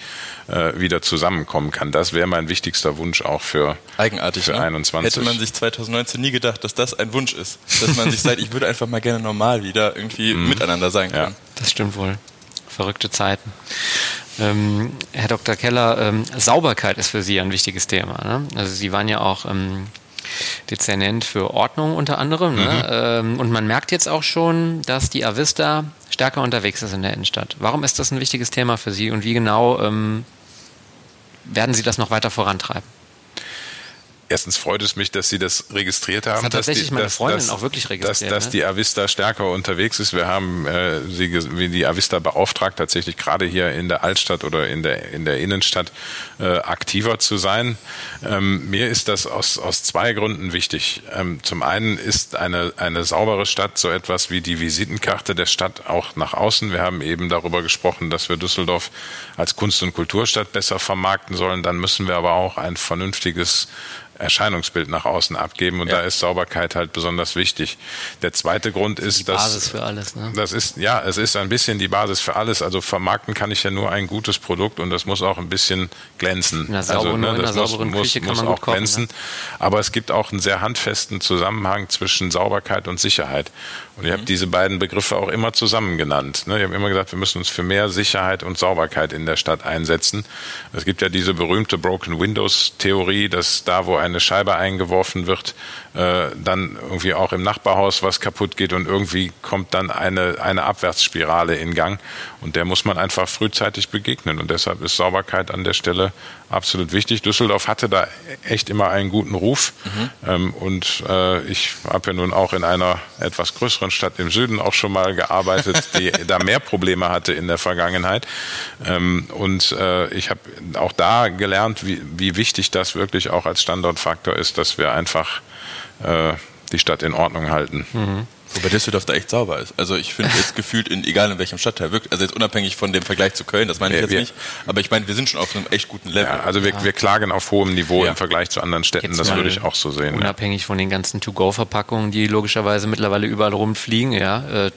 äh, wieder zusammenkommen kann. Das wäre mein wichtigster Wunsch auch für, Eigenartig, für ne? 21. Hätte man sich 2019 nie gedacht, dass das ein Wunsch ist. Dass man sich sagt, ich würde einfach mal gerne normal wieder irgendwie mhm. miteinander sein können. Ja. Das stimmt wohl. Verrückte Zeiten. Ähm, Herr Dr. Keller, ähm, Sauberkeit ist für Sie ein wichtiges Thema. Ne? Also Sie waren ja auch ähm, Dezernent für Ordnung unter anderem. Ne? Mhm. Ähm, und man merkt jetzt auch schon, dass die Avista stärker unterwegs ist in der Innenstadt. Warum ist das ein wichtiges Thema für Sie und wie genau ähm, werden Sie das noch weiter vorantreiben? Erstens freut es mich, dass Sie das registriert haben. Das hat tatsächlich die, meine Freundin dass, auch wirklich registriert. Dass, dass ne? die Avista stärker unterwegs ist. Wir haben äh, sie, wie die Avista beauftragt, tatsächlich gerade hier in der Altstadt oder in der, in der Innenstadt äh, aktiver zu sein. Ähm, mir ist das aus, aus zwei Gründen wichtig. Ähm, zum einen ist eine, eine saubere Stadt so etwas wie die Visitenkarte der Stadt auch nach außen. Wir haben eben darüber gesprochen, dass wir Düsseldorf als Kunst- und Kulturstadt besser vermarkten sollen. Dann müssen wir aber auch ein vernünftiges Erscheinungsbild nach außen abgeben und ja. da ist Sauberkeit halt besonders wichtig. Der zweite Grund ist, ist die dass Basis für alles. Ne? Das ist ja, es ist ein bisschen die Basis für alles. Also vermarkten kann ich ja nur ein gutes Produkt und das muss auch ein bisschen glänzen. In einer also ne, das muss, muss, muss auch kochen, glänzen. Ne? Aber es gibt auch einen sehr handfesten Zusammenhang zwischen Sauberkeit und Sicherheit. Und ich mhm. habe diese beiden Begriffe auch immer zusammen genannt. Ne? Ich habe immer gesagt, wir müssen uns für mehr Sicherheit und Sauberkeit in der Stadt einsetzen. Es gibt ja diese berühmte Broken Windows Theorie, dass da, wo eine Scheibe eingeworfen wird, äh, dann irgendwie auch im Nachbarhaus was kaputt geht und irgendwie kommt dann eine, eine Abwärtsspirale in Gang. Und der muss man einfach frühzeitig begegnen. Und deshalb ist Sauberkeit an der Stelle absolut wichtig. Düsseldorf hatte da echt immer einen guten Ruf. Mhm. Ähm, und äh, ich habe ja nun auch in einer etwas größeren Stadt im Süden auch schon mal gearbeitet, die da mehr Probleme hatte in der Vergangenheit. Ähm, und äh, ich habe auch da gelernt, wie, wie wichtig das wirklich auch als Standortfaktor ist, dass wir einfach äh, die Stadt in Ordnung halten. Mhm. Wobei Düsseldorf da echt sauber ist. Also ich finde jetzt gefühlt in egal in welchem Stadtteil wirklich, also jetzt unabhängig von dem Vergleich zu Köln, das meine ich jetzt wir, nicht, aber ich meine, wir sind schon auf einem echt guten Level. Ja, also wir, ja. wir klagen auf hohem Niveau ja. im Vergleich zu anderen Städten, jetzt das würde ich auch so sehen. Unabhängig von den ganzen To-Go-Verpackungen, die logischerweise mittlerweile überall rumfliegen, ja, äh,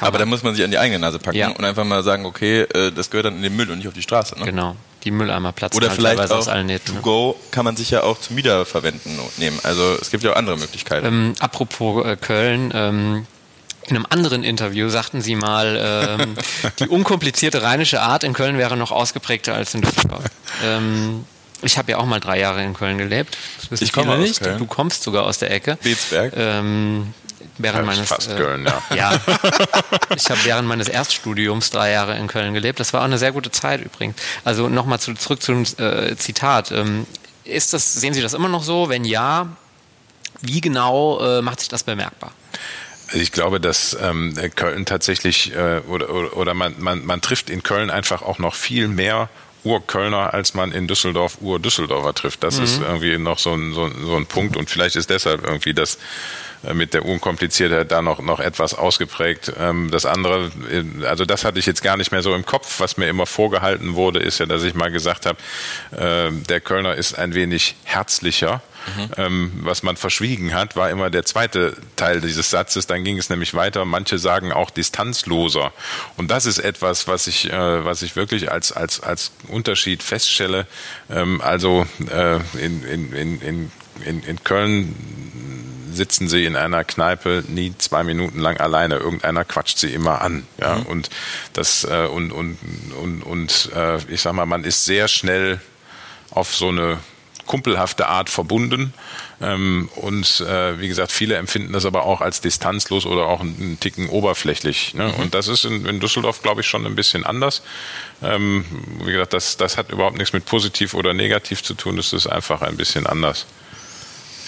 Aber da muss man sich an die eigene Nase packen Ja. und einfach mal sagen, okay, äh, das gehört dann in den Müll und nicht auf die Straße. Ne? Genau. Die Mülleimer platzen Oder halt vielleicht auch aus allen Nähten. to go kann man sich ja auch zum Wiederverwenden nehmen. Also es gibt ja auch andere Möglichkeiten. Ähm, apropos äh, Köln, ähm, in einem anderen Interview sagten Sie mal, ähm, die unkomplizierte rheinische Art in Köln wäre noch ausgeprägter als in Düsseldorf. Ähm, ich habe ja auch mal drei Jahre in Köln gelebt. Das wissen Ich komme viele nicht. Köln. Du kommst sogar aus der Ecke. Beetsberg. Ähm, während meines fast äh, Köln, ja. ja. Ich habe während meines Erststudiums drei Jahre in Köln gelebt. Das war auch eine sehr gute Zeit übrigens. Also nochmal zu, zurück zum äh, Zitat. Ähm, ist das, sehen Sie das immer noch so? Wenn ja, wie genau äh, macht sich das bemerkbar? Also ich glaube, dass ähm, Köln tatsächlich äh, oder, oder, oder man, man, man trifft in Köln einfach auch noch viel mehr Urkölner, als man in Düsseldorf Ur-Düsseldorfer trifft. Das ist irgendwie noch so ein, so, ein- so ein Punkt und vielleicht ist deshalb irgendwie das mit der Unkompliziertheit da noch, noch etwas ausgeprägt. Ähm, das andere, äh, also das hatte ich jetzt gar nicht mehr so im Kopf. Was mir immer vorgehalten wurde, ist ja, dass ich mal gesagt habe, äh, der Kölner ist ein wenig herzlicher. Ähm, was man verschwiegen hat, war immer der zweite Teil dieses Satzes. Dann ging es nämlich weiter. Manche sagen auch distanzloser. Und das ist etwas, was ich, äh, was ich wirklich als, als, als Unterschied feststelle. Ähm, also äh, in, in, in, in, in, in Köln sitzen sie in einer Kneipe nie zwei Minuten lang alleine. Irgendeiner quatscht sie immer an. Ja, und das äh, und und und und äh, ich sag mal, man ist sehr schnell auf so eine kumpelhafte Art verbunden. Ähm, und äh, wie gesagt, viele empfinden das aber auch als distanzlos oder auch einen, Ticken oberflächlich. Ne? Und das ist in, in Düsseldorf, glaube ich, schon ein bisschen anders. Ähm, wie gesagt, das, das hat überhaupt nichts mit positiv oder negativ zu tun. Das ist einfach ein bisschen anders.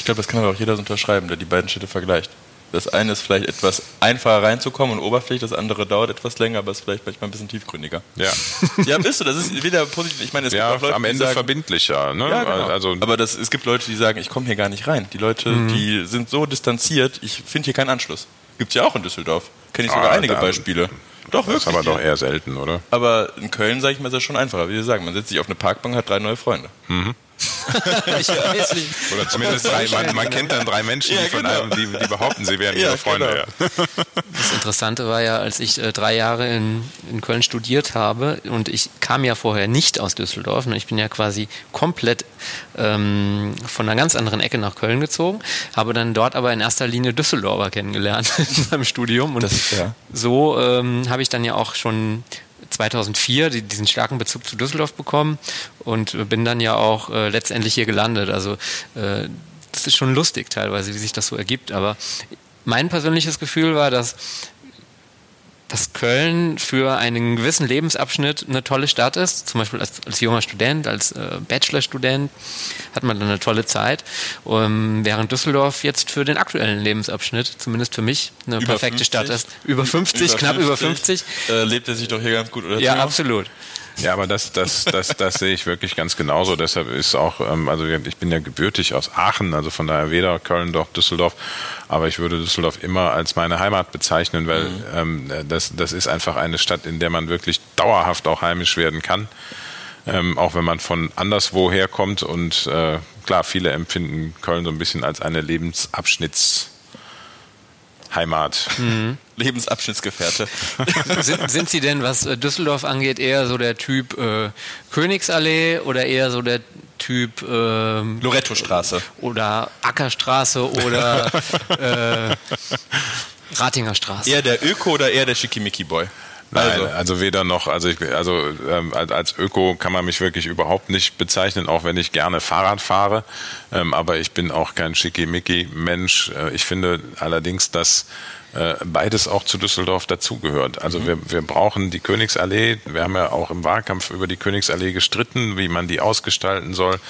Ich glaube, das kann aber auch jeder so unterschreiben, der die beiden Städte vergleicht. Das eine ist vielleicht etwas einfacher reinzukommen und oberflächlich, das andere dauert etwas länger, aber ist vielleicht manchmal ein bisschen tiefgründiger. Ja, Ja, bist du, das ist wieder positiv. Ich meine, es ja gibt auch Leute, am Ende sagen, verbindlicher. Ne? Ja, genau. Also aber das, es gibt Leute, die sagen, ich komme hier gar nicht rein. Die Leute, Mhm. die sind so distanziert, ich finde hier keinen Anschluss. Gibt's ja auch in Düsseldorf. Kenne ich sogar Ah, einige da- Beispiele. Doch, das ist wirklich. aber doch eher selten, oder? Aber in Köln, sage ich mal, ist das schon einfacher. Wie Sie sagen, man setzt sich auf eine Parkbank, hat drei neue Freunde. Ich weiß nicht. Oder zumindest drei, man, man kennt dann drei Menschen, Ja, die, von genau. einem, die, die behaupten, sie wären Ja, ihre Freunde. genau. Ja. Das Interessante war ja, als ich äh, drei Jahre in, in Köln studiert habe und ich kam ja vorher nicht aus Düsseldorf, ne, ich bin ja quasi komplett ähm, von einer ganz anderen Ecke nach Köln gezogen, habe dann dort aber in erster Linie Düsseldorfer kennengelernt in meinem Studium und Das- ja. so ähm, habe ich dann ja auch schon 2004 die, diesen starken Bezug zu Düsseldorf bekommen und bin dann ja auch äh, letztendlich hier gelandet. Also äh, das ist schon lustig teilweise, wie sich das so ergibt. Aber mein persönliches Gefühl war, dass dass Köln für einen gewissen Lebensabschnitt eine tolle Stadt ist. Zum Beispiel als, als junger Student, als äh, Bachelorstudent hat man dann eine tolle Zeit. Um, während Düsseldorf jetzt für den aktuellen Lebensabschnitt, zumindest für mich, eine Über perfekte 50? Stadt ist. Über 50, knapp über 50. Äh, lebt er sich doch hier ganz gut, oder? Ja, absolut. Ja, aber das, das, das, das sehe ich wirklich ganz genauso. Deshalb ist auch, ähm, also ich bin ja gebürtig aus Aachen, also von daher weder Köln noch Düsseldorf, aber ich würde Düsseldorf immer als meine Heimat bezeichnen, weil ähm, das, das ist einfach eine Stadt, in der man wirklich dauerhaft auch heimisch werden kann. Ähm, auch wenn man von anderswo herkommt und äh, klar, viele empfinden Köln so ein bisschen als eine Lebensabschnitts Heimat. Lebensabschnittsgefährte. Sind, sind Sie denn, was äh, Düsseldorf angeht, eher so der Typ äh, Königsallee oder eher so der Typ ähm, Loretto-Straße. oder Ackerstraße oder äh, Ratinger Straße? Eher der Öko oder eher der Schickimicki-Boy? Nein, Also, also, weder noch. Also, ich, also ähm, als, Öko kann man mich wirklich überhaupt nicht bezeichnen, auch wenn ich gerne Fahrrad fahre. Ähm, aber ich bin auch kein Schickimicki-Mensch. Äh, ich finde allerdings, dass äh, beides auch zu Düsseldorf dazugehört. Also wir, wir brauchen die Königsallee. Wir haben ja auch im Wahlkampf über die Königsallee gestritten, wie man die ausgestalten soll.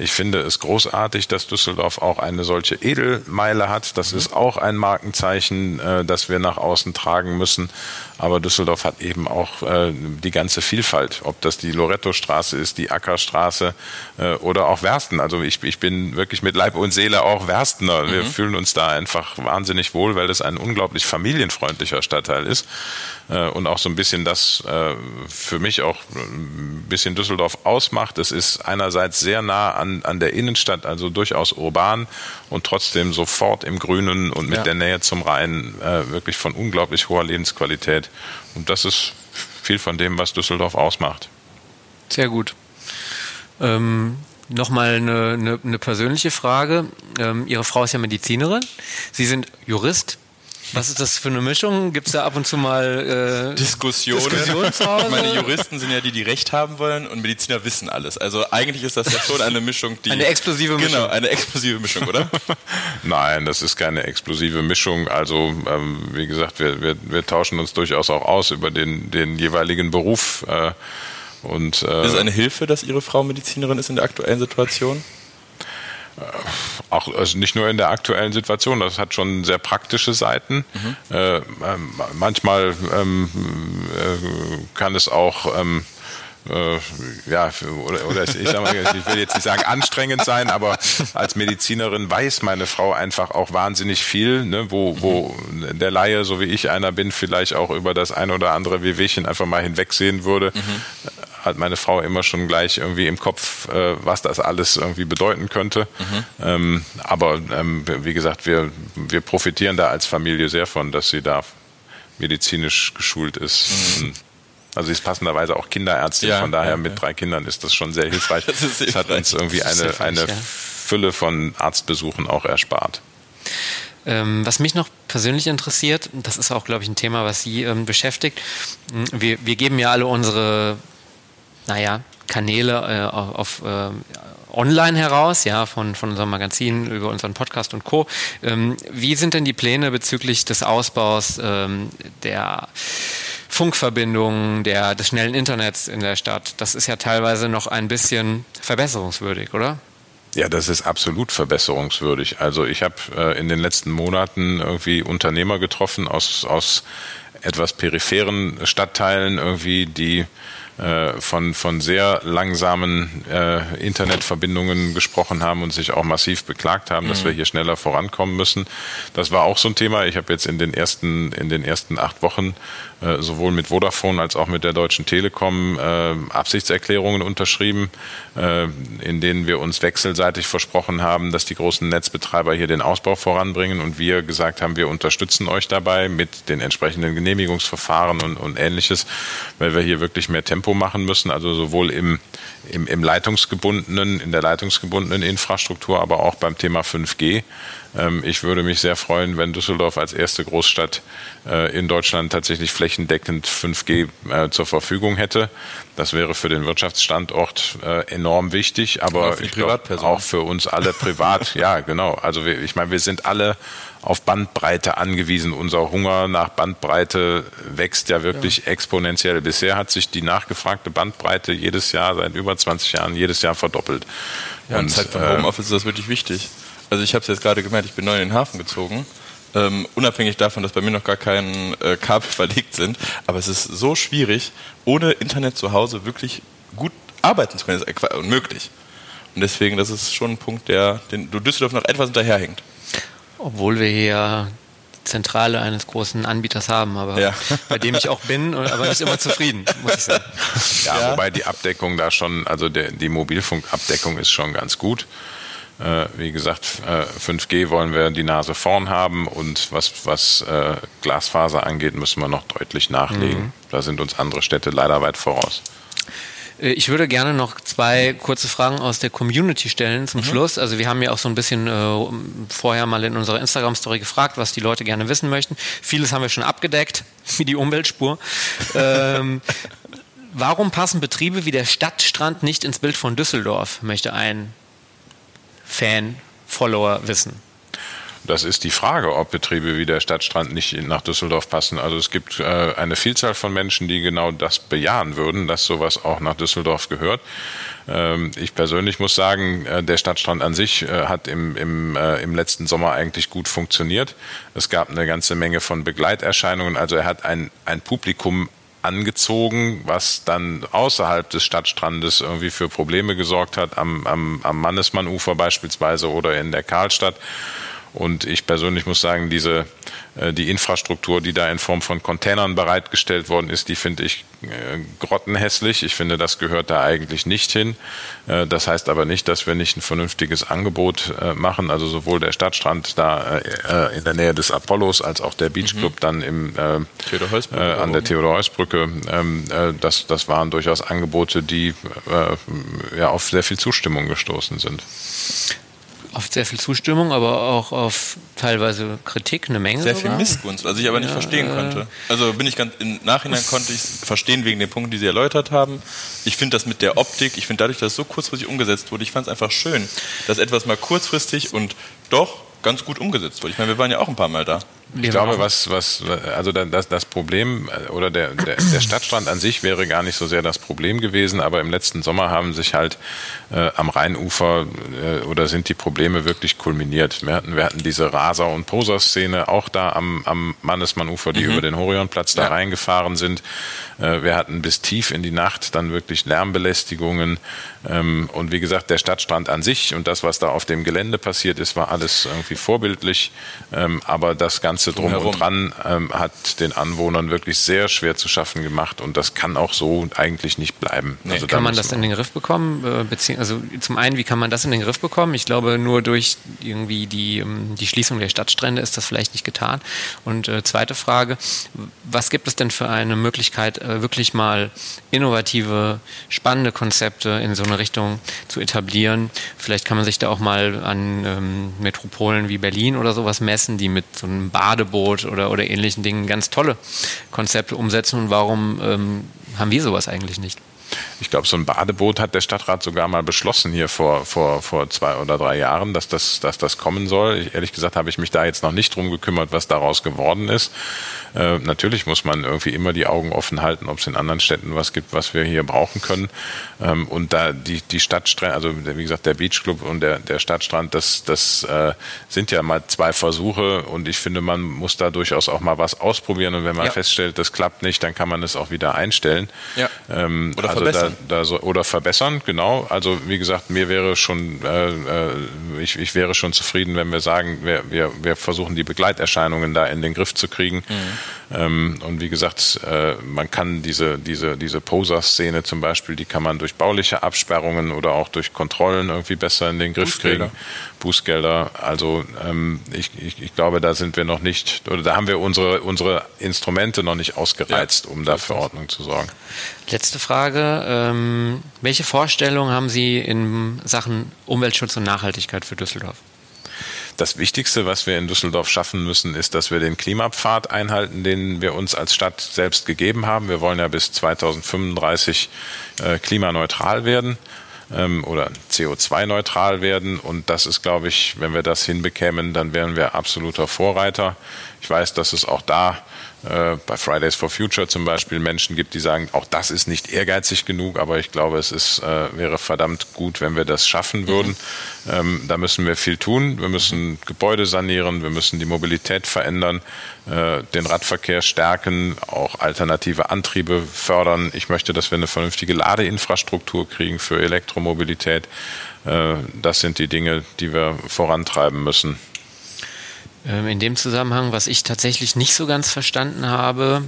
Ich finde es großartig, dass Düsseldorf auch eine solche Edelmeile hat. Das ist auch ein Markenzeichen, äh, das wir nach außen tragen müssen. Aber Düsseldorf hat eben auch äh, die ganze Vielfalt, ob das die Loretto-Straße ist, die Ackerstraße äh, oder auch Wersten. Also ich, ich bin wirklich mit Leib und Seele auch Werstener. Wir fühlen uns da einfach wahnsinnig wohl, weil es ein unglaublich familienfreundlicher Stadtteil ist. Äh, und auch so ein bisschen das äh, für mich auch ein bisschen Düsseldorf ausmacht. Es ist einerseits sehr nah an, an der Innenstadt, also durchaus urban und trotzdem sofort im Grünen und mit ja. der Nähe zum Rhein äh, wirklich von unglaublich hoher Lebensqualität. Und das ist viel von dem, was Düsseldorf ausmacht. Sehr gut. Ähm, Nochmal eine, eine, eine persönliche Frage. Ähm, Ihre Frau ist ja Medizinerin. Sie sind Jurist. Was ist das für eine Mischung? Gibt es da ab und zu mal äh, Diskussionen? Diskussionen? Ich meine, Juristen sind ja die, die Recht haben wollen und Mediziner wissen alles. Also eigentlich ist das ja schon eine Mischung, die... Eine explosive Mischung. Genau, eine explosive Mischung, oder? Nein, das ist keine explosive Mischung. Also ähm, wie gesagt, wir, wir, wir tauschen uns durchaus auch aus über den, den jeweiligen Beruf. Äh, und, äh, ist es eine Hilfe, dass Ihre Frau Medizinerin ist in der aktuellen Situation? Äh, auch also nicht nur in der aktuellen Situation, das hat schon sehr praktische Seiten. Mhm. Äh, äh, manchmal ähm, äh, kann es auch ähm, äh, ja, oder, oder ich, sag mal, ich will jetzt nicht sagen anstrengend sein, aber als Medizinerin weiß meine Frau einfach auch wahnsinnig viel, ne, wo, wo der Laie, so wie ich einer bin, vielleicht auch über das ein oder andere Wehwehchen einfach mal hinwegsehen würde. Mhm hat meine Frau immer schon gleich irgendwie im Kopf, äh, was das alles irgendwie bedeuten könnte. Mhm. Ähm, aber ähm, wie gesagt, wir, wir profitieren da als Familie sehr von, dass sie da medizinisch geschult ist. Mhm. Also sie ist passenderweise auch Kinderärztin, ja, von daher ja, mit ja. drei Kindern ist das schon sehr hilfreich. Das, hilfreich. das hat uns irgendwie eine, eine Fülle von Arztbesuchen auch erspart. Ähm, was mich noch persönlich interessiert, das ist auch, glaube ich, ein Thema, was Sie ähm, beschäftigt. Wir, wir geben ja alle unsere naja, Kanäle äh, auf äh, online heraus, ja, von, von unserem Magazin über unseren Podcast und Co. Ähm, wie sind denn die Pläne bezüglich des Ausbaus ähm, der Funkverbindungen, der, des schnellen Internets in der Stadt? Das ist ja teilweise noch ein bisschen verbesserungswürdig, oder? Ja, das ist absolut verbesserungswürdig. Also ich habe äh, in den letzten Monaten irgendwie Unternehmer getroffen aus, aus etwas peripheren Stadtteilen irgendwie, die äh, von, von sehr langsamen äh, Internetverbindungen gesprochen haben und sich auch massiv beklagt haben, mhm. dass wir hier schneller vorankommen müssen. Das war auch so ein Thema. Ich habe jetzt in den ersten, in den ersten acht Wochen äh, sowohl mit Vodafone als auch mit der Deutschen Telekom äh, Absichtserklärungen unterschrieben, äh, in denen wir uns wechselseitig versprochen haben, dass die großen Netzbetreiber hier den Ausbau voranbringen und wir gesagt haben, wir unterstützen euch dabei mit den entsprechenden Genehmigungsverfahren und, und ähnliches, weil wir hier wirklich mehr Tempo machen müssen, also sowohl im, im, im leitungsgebundenen, in der leitungsgebundenen Infrastruktur, aber auch beim Thema 5G. Ähm, ich würde mich sehr freuen, wenn Düsseldorf als erste Großstadt äh, in Deutschland tatsächlich flächendeckend 5G äh, zur Verfügung hätte. Das wäre für den Wirtschaftsstandort äh, enorm wichtig, aber glaub, auch für uns alle privat. ja, genau. Also ich meine, wir sind alle auf Bandbreite angewiesen. Unser Hunger nach Bandbreite wächst ja wirklich ja. exponentiell. Bisher hat sich die nachgefragte Bandbreite jedes Jahr, seit über 20 Jahren, jedes Jahr verdoppelt. Ja, und Zeit von Homeoffice ist das wirklich wichtig. Also ich habe es jetzt gerade gemerkt, ich bin neu in den Hafen gezogen. Ähm, unabhängig davon, dass bei mir noch gar kein äh, Kabel verlegt sind. Aber es ist so schwierig, ohne Internet zu Hause wirklich gut arbeiten zu können. Das ist unmöglich. Und deswegen, das ist schon ein Punkt, der den du Düsseldorf noch etwas hinterherhängt. Obwohl wir hier Zentrale eines großen Anbieters haben, aber ja. bei dem ich auch bin, aber nicht immer zufrieden, muss ich sagen. Ja, ja. wobei die Abdeckung da schon, also der, die Mobilfunkabdeckung ist schon ganz gut. Äh, wie gesagt, äh, 5G wollen wir die Nase vorn haben und was, was äh, Glasfaser angeht, müssen wir noch deutlich nachlegen. Mhm. Da sind uns andere Städte leider weit voraus. Äh, ich würde gerne noch zwei kurze Fragen aus der Community stellen zum mhm. Schluss. Also wir haben ja auch so ein bisschen äh, vorher mal in unserer Instagram-Story gefragt, was die Leute gerne wissen möchten. Vieles haben wir schon abgedeckt, wie die Umweltspur. ähm, warum passen Betriebe wie der Stadtstrand nicht ins Bild von Düsseldorf, möchte ein Fan, Follower wissen? Das ist die Frage, ob Betriebe wie der Stadtstrand nicht nach Düsseldorf passen. Also es gibt äh, eine Vielzahl von Menschen, die genau das bejahen würden, dass sowas auch nach Düsseldorf gehört. Ähm, ich persönlich muss sagen, äh, der Stadtstrand an sich äh, hat im, im, äh, im letzten Sommer eigentlich gut funktioniert. Es gab eine ganze Menge von Begleiterscheinungen. Also er hat ein, ein Publikum angezogen, was dann außerhalb des Stadtstrandes irgendwie für Probleme gesorgt hat, am, am, am Mannesmann-Ufer beispielsweise oder in der Karlstadt. Und ich persönlich muss sagen, diese, die Infrastruktur, die da in Form von Containern bereitgestellt worden ist, die finde ich äh, grottenhässlich. Ich finde, das gehört da eigentlich nicht hin. Äh, das heißt aber nicht, dass wir nicht ein vernünftiges Angebot machen. Also sowohl der Stadtstrand da in der Nähe des Apollos als auch der Beachclub mhm. dann im, äh, an der Theodor-Heuss-Brücke. Ähm, das, das waren durchaus Angebote, die ja, auf sehr viel Zustimmung gestoßen sind auf sehr viel Zustimmung, aber auch auf teilweise Kritik, eine Menge. Sehr sogar. viel Missgunst, was ich aber nicht ja, verstehen äh, konnte. Also bin ich ganz im Nachhinein konnte ich verstehen wegen den Punkten, die Sie erläutert haben. Ich finde das mit der Optik, ich finde dadurch, dass es so kurzfristig umgesetzt wurde, ich fand es einfach schön, dass etwas mal kurzfristig und doch ganz gut umgesetzt wurde. Ich meine, wir waren ja auch ein paar Mal da. Ich glaube, was, was, also das, das Problem äh, oder der, der, der Stadtstrand an sich wäre gar nicht so sehr das Problem gewesen, aber im letzten Sommer haben sich halt äh, am Rheinufer äh, oder sind die Probleme wirklich kulminiert. Wir hatten, wir hatten diese Raser- und Poser-Szene auch da am, am Mannesmann-Ufer, die mhm. über den Horionplatz da ja. reingefahren sind. Äh, wir hatten bis tief in die Nacht dann wirklich Lärmbelästigungen. Ähm, und wie gesagt, der Stadtstrand an sich und das, was da auf dem Gelände passiert ist, war alles irgendwie vorbildlich. Ähm, aber das Ganze drum und dran ähm, hat den Anwohnern wirklich sehr schwer zu schaffen gemacht. Und das kann auch so eigentlich nicht bleiben. Nee, also kann man das in den Griff bekommen? Äh, also zum einen, wie kann man das in den Griff bekommen? Ich glaube, nur durch irgendwie die, die Schließung der Stadtstrände ist das vielleicht nicht getan. Und äh, zweite Frage, was gibt es denn für eine Möglichkeit, äh, wirklich mal innovative, spannende Konzepte in so eine Richtung zu etablieren. Vielleicht kann man sich da auch mal an ähm, Metropolen wie Berlin oder sowas messen, die mit so einem Badeboot oder, oder ähnlichen Dingen ganz tolle Konzepte umsetzen. Und warum ähm, haben wir sowas eigentlich nicht? Ich glaube, so ein Badeboot hat der Stadtrat sogar mal beschlossen hier vor, vor, vor zwei oder drei Jahren, dass das, dass das kommen soll. Ich, ehrlich gesagt habe ich mich da jetzt noch nicht drum gekümmert, was daraus geworden ist. Äh, natürlich muss man irgendwie immer die Augen offen halten, ob es in anderen Städten was gibt, was wir hier brauchen können. Ähm, und da die, die Stadtstrände, also wie gesagt, der Beachclub und der, der Stadtstrand, das, das äh, sind ja mal zwei Versuche und ich finde, man muss da durchaus auch mal was ausprobieren und wenn man ja. feststellt, das klappt nicht, dann kann man es auch wieder einstellen. Ja. Ähm, oder also verbessern. Da, da so, oder verbessern, genau. Also wie gesagt, mir wäre schon, äh, äh, ich, ich wäre schon zufrieden, wenn wir sagen, wir, wir, wir versuchen die Begleiterscheinungen da in den Griff zu kriegen. Mhm. Ähm, und wie gesagt, äh, man kann diese, diese, diese Poser-Szene zum Beispiel, die kann man durch bauliche Absperrungen oder auch durch Kontrollen irgendwie besser in den Griff Bußgelder. kriegen. Bußgelder. Also ähm, ich, ich, ich glaube, da sind wir noch nicht, oder da haben wir unsere, unsere Instrumente noch nicht ausgereizt, ja, um da für Ordnung zu sorgen. Letzte Frage. Ähm, welche Vorstellungen haben Sie in Sachen Umweltschutz und Nachhaltigkeit für Düsseldorf? Das Wichtigste, was wir in Düsseldorf schaffen müssen, ist, dass wir den Klimapfad einhalten, den wir uns als Stadt selbst gegeben haben. Wir wollen ja bis 2035 äh, klimaneutral werden ähm, oder CO2-neutral werden. Und das ist, glaube ich, wenn wir das hinbekämen, dann wären wir absoluter Vorreiter. Ich weiß, dass es auch da äh, bei Fridays for Future zum Beispiel Menschen gibt, die sagen, auch das ist nicht ehrgeizig genug, aber ich glaube, es ist, äh, wäre verdammt gut, wenn wir das schaffen würden. Mhm. Ähm, da müssen wir viel tun. Wir müssen Gebäude sanieren, wir müssen die Mobilität verändern, äh, den Radverkehr stärken, auch alternative Antriebe fördern. Ich möchte, dass wir eine vernünftige Ladeinfrastruktur kriegen für Elektromobilität. Äh, das sind die Dinge, die wir vorantreiben müssen. Ähm, in dem Zusammenhang, was ich tatsächlich nicht so ganz verstanden habe,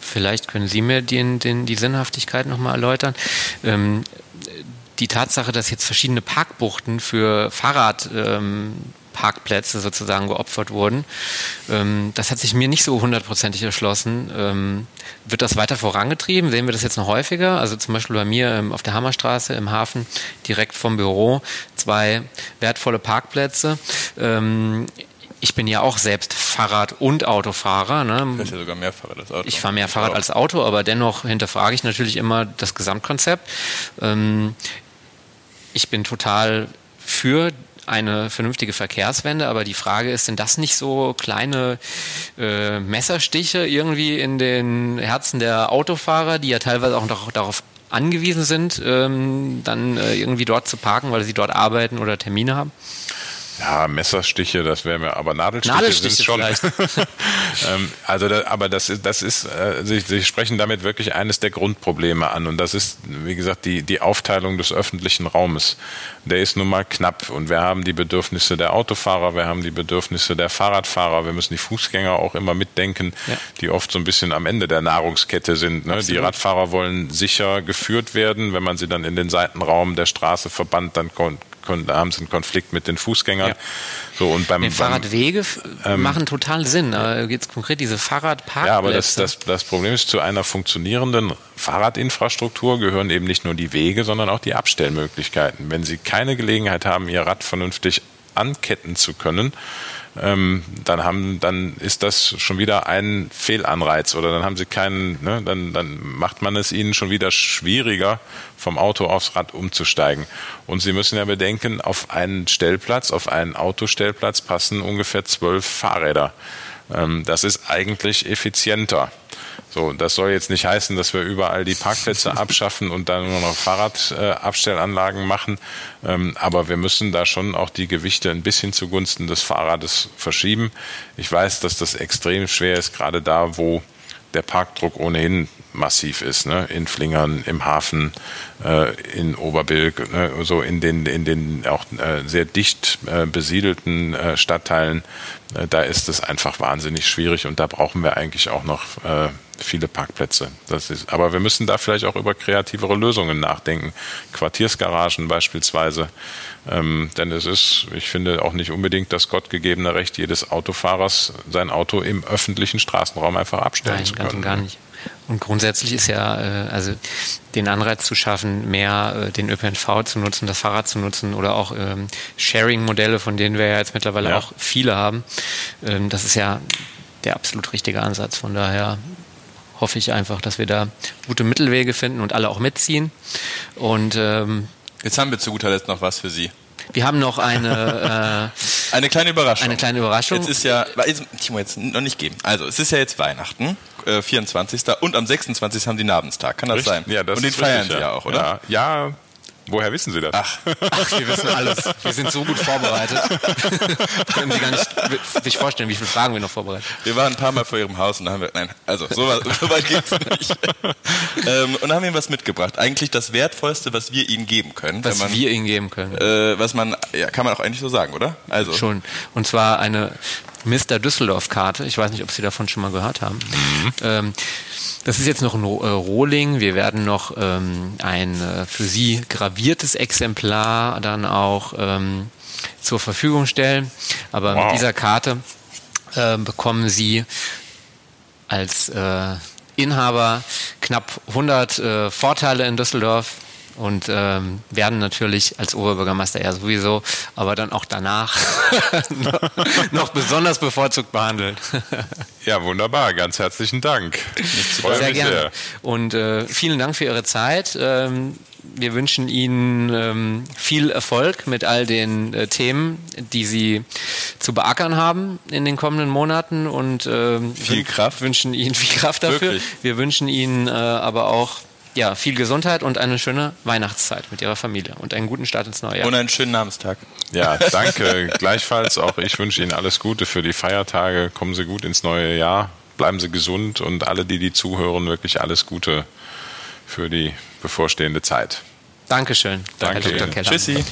vielleicht können Sie mir den, den, die Sinnhaftigkeit nochmal erläutern. Ähm, die Tatsache, dass jetzt verschiedene Parkbuchten für Fahrradparkplätze ähm, sozusagen geopfert wurden, ähm, das hat sich mir nicht so hundertprozentig erschlossen. Ähm, wird das weiter vorangetrieben? Sehen wir das jetzt noch häufiger? Also zum Beispiel bei mir ähm, auf der Hammerstraße im Hafen direkt vom Büro zwei wertvolle Parkplätze. Ich bin ja auch selbst Fahrrad- und Autofahrer. Ne? Du fährst ja sogar mehr Fahrrad als Auto. Ich fahre mehr Fahrrad als Auto, aber dennoch hinterfrage ich natürlich immer das Gesamtkonzept. Ähm, ich bin total für eine vernünftige Verkehrswende, aber die Frage ist, sind das nicht so kleine äh, Messerstiche irgendwie in den Herzen der Autofahrer, die ja teilweise auch noch darauf angewiesen sind, ähm, dann äh, irgendwie dort zu parken, weil sie dort arbeiten oder Termine haben? Ja, Messerstiche, das wäre mir, aber Nadelstiche, Nadelstiche sind schon. ähm, also, da, aber das ist, das ist, äh, Sie, Sie sprechen damit wirklich eines der Grundprobleme an und das ist, wie gesagt, die, die Aufteilung des öffentlichen Raumes. Der ist nun mal knapp und wir haben die Bedürfnisse der Autofahrer, wir haben die Bedürfnisse der Fahrradfahrer, wir müssen die Fußgänger auch immer mitdenken, Ja. die oft so ein bisschen am Ende der Nahrungskette sind. Ne? Die Radfahrer wollen sicher geführt werden, wenn man sie dann in den Seitenraum der Straße verbannt, dann da haben sie einen Konflikt mit den Fußgängern. Ja. So und beim, Die beim Fahrradwege f- machen total Sinn. Aber jetzt konkret diese Fahrradparkplätze. Ja, aber das, das, das Problem ist, zu einer funktionierenden Fahrradinfrastruktur gehören eben nicht nur die Wege, sondern auch die Abstellmöglichkeiten. Wenn Sie keine Gelegenheit haben, Ihr Rad vernünftig anketten zu können, ähm, dann haben, dann ist das schon wieder ein Fehlanreiz oder dann haben sie keinen, ne, dann, dann macht man es ihnen schon wieder schwieriger, vom Auto aufs Rad umzusteigen. Und Sie müssen ja bedenken, auf einen Stellplatz, auf einen Autostellplatz passen ungefähr zwölf Fahrräder. Ähm, das ist eigentlich effizienter. So, das soll jetzt nicht heißen, dass wir überall die Parkplätze abschaffen und dann nur noch Fahrradabstellanlagen machen. Ähm, aber wir müssen da schon auch die Gewichte ein bisschen zugunsten des Fahrrades verschieben. Ich weiß, dass das extrem schwer ist, gerade da, wo der Parkdruck ohnehin massiv ist, ne? in Flingern, im Hafen, äh, in Oberbilk, ne? so in den, in den auch äh, sehr dicht äh, besiedelten äh, Stadtteilen, äh, da ist es einfach wahnsinnig schwierig und da brauchen wir eigentlich auch noch äh, viele Parkplätze. Das ist, aber wir müssen da vielleicht auch über kreativere Lösungen nachdenken. Quartiersgaragen beispielsweise. Ähm, denn es ist, ich finde, auch nicht unbedingt das gottgegebene Recht jedes Autofahrers, sein Auto im öffentlichen Straßenraum einfach abstellen Nein, zu ganz können. und gar nicht. Und grundsätzlich ist ja, äh, also den Anreiz zu schaffen, mehr äh, den ÖPNV zu nutzen, das Fahrrad zu nutzen oder auch ähm, Sharing-Modelle, von denen wir ja jetzt mittlerweile Ja. auch viele haben. Ähm, das ist ja der absolut richtige Ansatz. Von daher hoffe ich einfach, dass wir da gute Mittelwege finden und alle auch mitziehen. Und ähm, Jetzt haben wir zu guter Letzt noch was für Sie. wir haben noch eine, äh, Eine kleine Überraschung. eine kleine Überraschung. Jetzt ist ja, jetzt, Timo, jetzt noch nicht geben. Also, es ist ja jetzt Weihnachten, äh, 24. und am 26. haben Sie Namenstag. Kann das Richtig? sein? Ja, das und den ist feiern richtig, Sie ja auch, oder? Ja, ja. Woher wissen Sie das? Ach, Ach, wir wissen alles. Wir sind so gut vorbereitet. Können Sie gar nicht sich vorstellen, wie viele Fragen wir noch vorbereitet wir waren ein paar Mal vor Ihrem Haus und da haben wir, nein, also, so, weit- so weit geht's nicht. ähm, und haben Ihnen was mitgebracht. Eigentlich das Wertvollste, was wir Ihnen geben können. Was man, wir Ihnen geben können. äh, was man, ja, kann man auch eigentlich so sagen, oder? Also, Schon. Und zwar eine Mr. Düsseldorf-Karte. Ich weiß nicht, ob Sie davon schon mal gehört haben. Ähm, das ist jetzt noch ein äh, Rohling. Wir werden noch ähm, ein äh, für Sie graviertes Exemplar dann auch ähm, zur Verfügung stellen. Aber Wow. mit dieser Karte äh, bekommen Sie als äh, Inhaber knapp 100 äh, Vorteile in Düsseldorf und ähm, werden natürlich als Oberbürgermeister ja sowieso, aber dann auch danach noch, noch besonders bevorzugt behandelt. Ja, wunderbar. Ganz herzlichen Dank. Ich freue Sehr mich gerne. sehr. Und äh, vielen Dank für Ihre Zeit. Ähm, wir wünschen Ihnen ähm, viel Erfolg mit all den äh, Themen, die Sie zu beackern haben in den kommenden Monaten und ähm, Viel Kraft. wünschen Ihnen viel Kraft dafür. Wirklich. Wir wünschen Ihnen äh, aber auch ja, viel Gesundheit und eine schöne Weihnachtszeit mit Ihrer Familie und einen guten Start ins neue Jahr. und einen schönen Namenstag. Ja, danke. Gleichfalls auch ich wünsche Ihnen alles Gute für die Feiertage. Kommen Sie gut ins neue Jahr. Bleiben Sie gesund und alle, die die zuhören, wirklich alles Gute für die bevorstehende Zeit. Dankeschön, Danke Herr Dr. Ihnen. Keller. Tschüssi.